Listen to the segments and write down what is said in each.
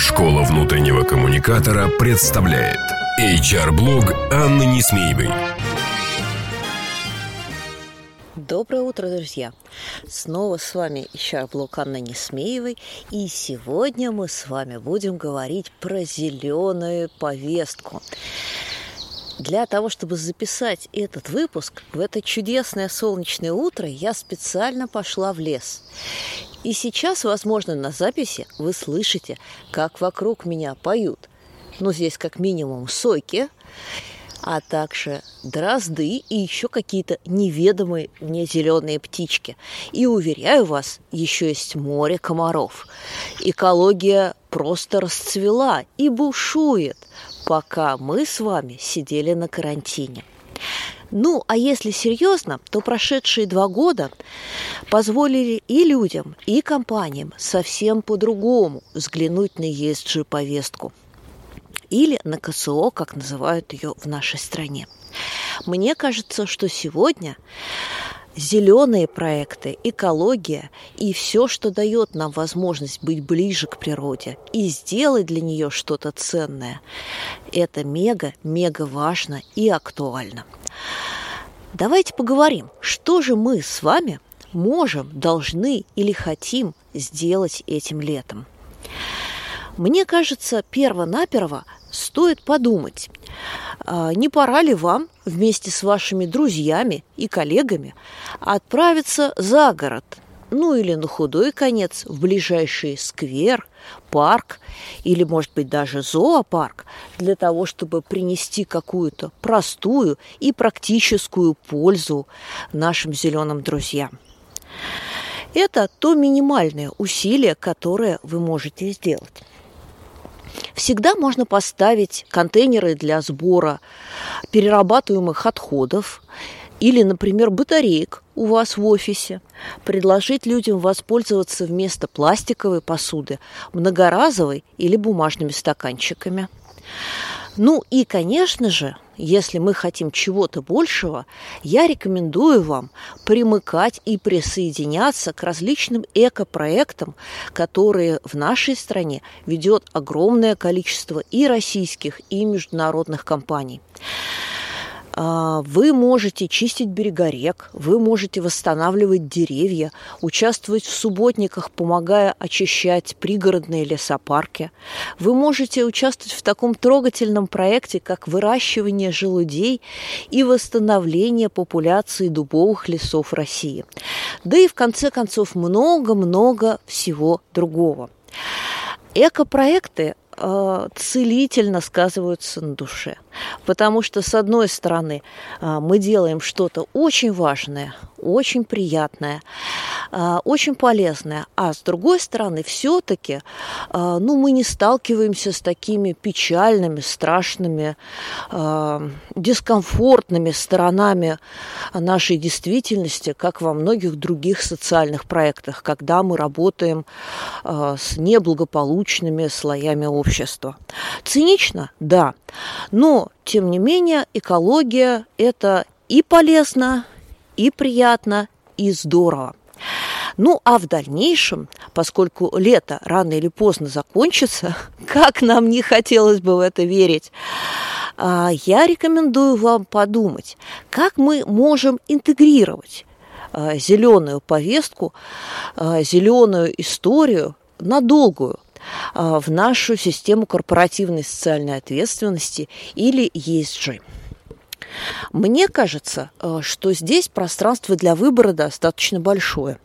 Школа внутреннего коммуникатора представляет HR-блог Анны Несмеевой. Доброе утро, друзья! Снова с вами HR-блог Анны Несмеевой, и сегодня мы с вами будем говорить про зеленую повестку. Для того, чтобы записать этот выпуск, в это чудесное солнечное утро я специально пошла в лес. И сейчас, возможно, на записи вы слышите, как вокруг меня поют. Ну, здесь как минимум сойки, а также дрозды и еще какие-то неведомые мне зеленые птички. И уверяю вас, еще есть море комаров. Экология просто расцвела и бушует, пока мы с вами сидели на карантине. Ну, а если серьезно, то прошедшие два года позволили и людям, и компаниям совсем по-другому взглянуть на ESG-повестку или на КСО, как называют ее в нашей стране. Мне кажется, что сегодня зеленые проекты, экология и все, что дает нам возможность быть ближе к природе и сделать для нее что-то ценное, это мега-мега важно и актуально. Давайте поговорим, что же мы с вами можем, должны или хотим сделать этим летом. Мне кажется, перво-наперво стоит подумать, а, не пора ли вам вместе с вашими друзьями и коллегами отправиться за город – ну или на худой конец в ближайший сквер, парк или, может быть, даже зоопарк для того, чтобы принести какую-то простую и практическую пользу нашим зеленым друзьям. Это то минимальное усилие, которое вы можете сделать. Всегда можно поставить контейнеры для сбора перерабатываемых отходов или, например, батареек у вас в офисе. Предложить людям воспользоваться вместо пластиковой посуды многоразовой или бумажными стаканчиками. Ну и, конечно же, если мы хотим чего-то большего, я рекомендую вам примыкать и присоединяться к различным экопроектам, которые в нашей стране ведет огромное количество и российских, и международных компаний. А, вы можете чистить берега рек, вы можете восстанавливать деревья, участвовать в субботниках, помогая очищать пригородные лесопарки. Вы можете участвовать в таком трогательном проекте, как выращивание желудей и восстановление популяции дубовых лесов России. Да и в конце концов много-много всего другого. Экопроекты целительно сказываются на душе. Потому что, с одной стороны, э, мы делаем что-то очень важное, очень приятное, э, очень полезное, а с другой стороны, все-таки э, ну, мы не сталкиваемся с такими печальными, страшными, э, дискомфортными сторонами нашей действительности, как во многих других социальных проектах, когда мы работаем с неблагополучными слоями общества. Цинично? Да. Но, тем не менее, экология – это и полезно, и приятно, и здорово. Ну, а в дальнейшем, поскольку лето рано или поздно закончится, как нам не хотелось бы в это верить, а, я рекомендую вам подумать, как мы можем интегрировать а, зеленую повестку, а, зеленую историю на долгую, в нашу систему корпоративной социальной ответственности или ESG. Мне кажется, э, что здесь пространство для выбора достаточно большое.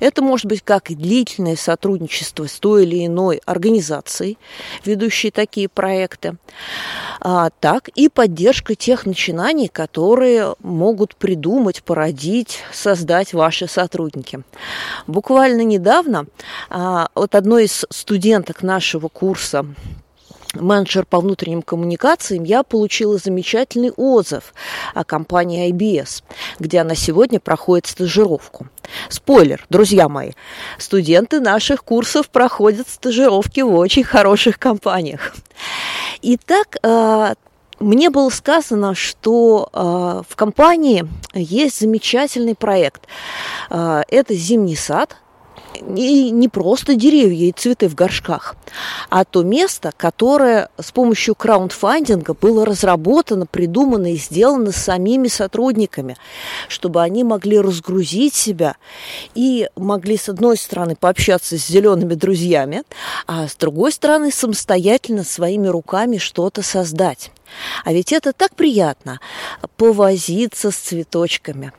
Это может быть как и длительное сотрудничество с той или иной организацией, ведущей такие проекты, а, так и поддержка тех начинаний, которые могут придумать, породить, создать ваши сотрудники. Буквально недавно а, вот одной из студенток нашего курса менеджер по внутренним коммуникациям, я получила замечательный отзыв о компании IBS, где она сегодня проходит стажировку. Спойлер, друзья мои, студенты наших курсов проходят стажировки в очень хороших компаниях. Итак, э, мне было сказано, что э, в компании есть замечательный проект. Э, это зимний сад, и не просто деревья и цветы в горшках, а то место, которое с помощью краундфандинга было разработано, придумано и сделано самими сотрудниками, чтобы они могли разгрузить себя и могли, с одной стороны, пообщаться с зелеными друзьями, а с другой стороны, самостоятельно своими руками что-то создать. А ведь это так приятно повозиться с цветочками.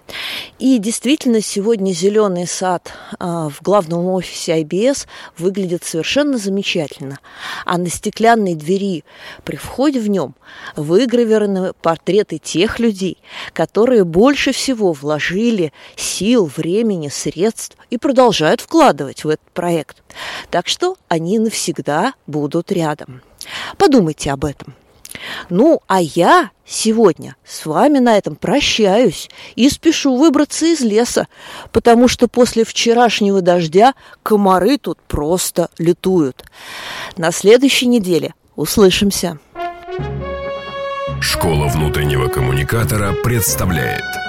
И действительно, сегодня зеленый сад а, в главном офисе IBS выглядит совершенно замечательно. А на стеклянной двери при входе в нем выгравированы портреты тех людей, которые больше всего вложили сил, времени, средств и продолжают вкладывать в этот проект. Так что они навсегда будут рядом. Подумайте об этом. Ну, а я сегодня с вами на этом прощаюсь и спешу выбраться из леса, потому что после вчерашнего дождя комары тут просто летуют. На следующей неделе услышимся. Школа внутреннего коммуникатора представляет –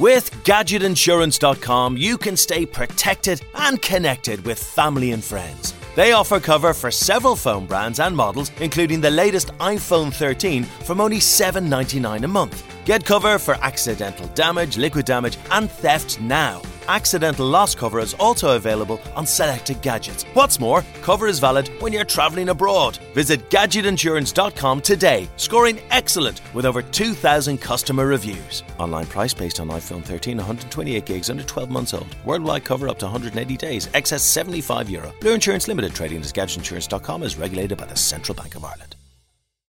With GadgetInsurance.com, you can stay protected and connected with family and friends. They offer cover for several phone brands and models, including the latest iPhone 13 from only $7.99 a month. Get cover for accidental damage, liquid damage, and theft now accidental loss cover is also available on selected gadgets. What's more, cover is valid when you're travelling abroad. Visit gadgetinsurance.com today, scoring excellent with over 2,000 customer reviews. Online price based on iPhone 13, 128 gigs under 12 months old. Worldwide cover up to 180 days. Excess 75 euro. Blue Insurance Limited trading as gadgetinsurance.com is regulated by the Central Bank of Ireland.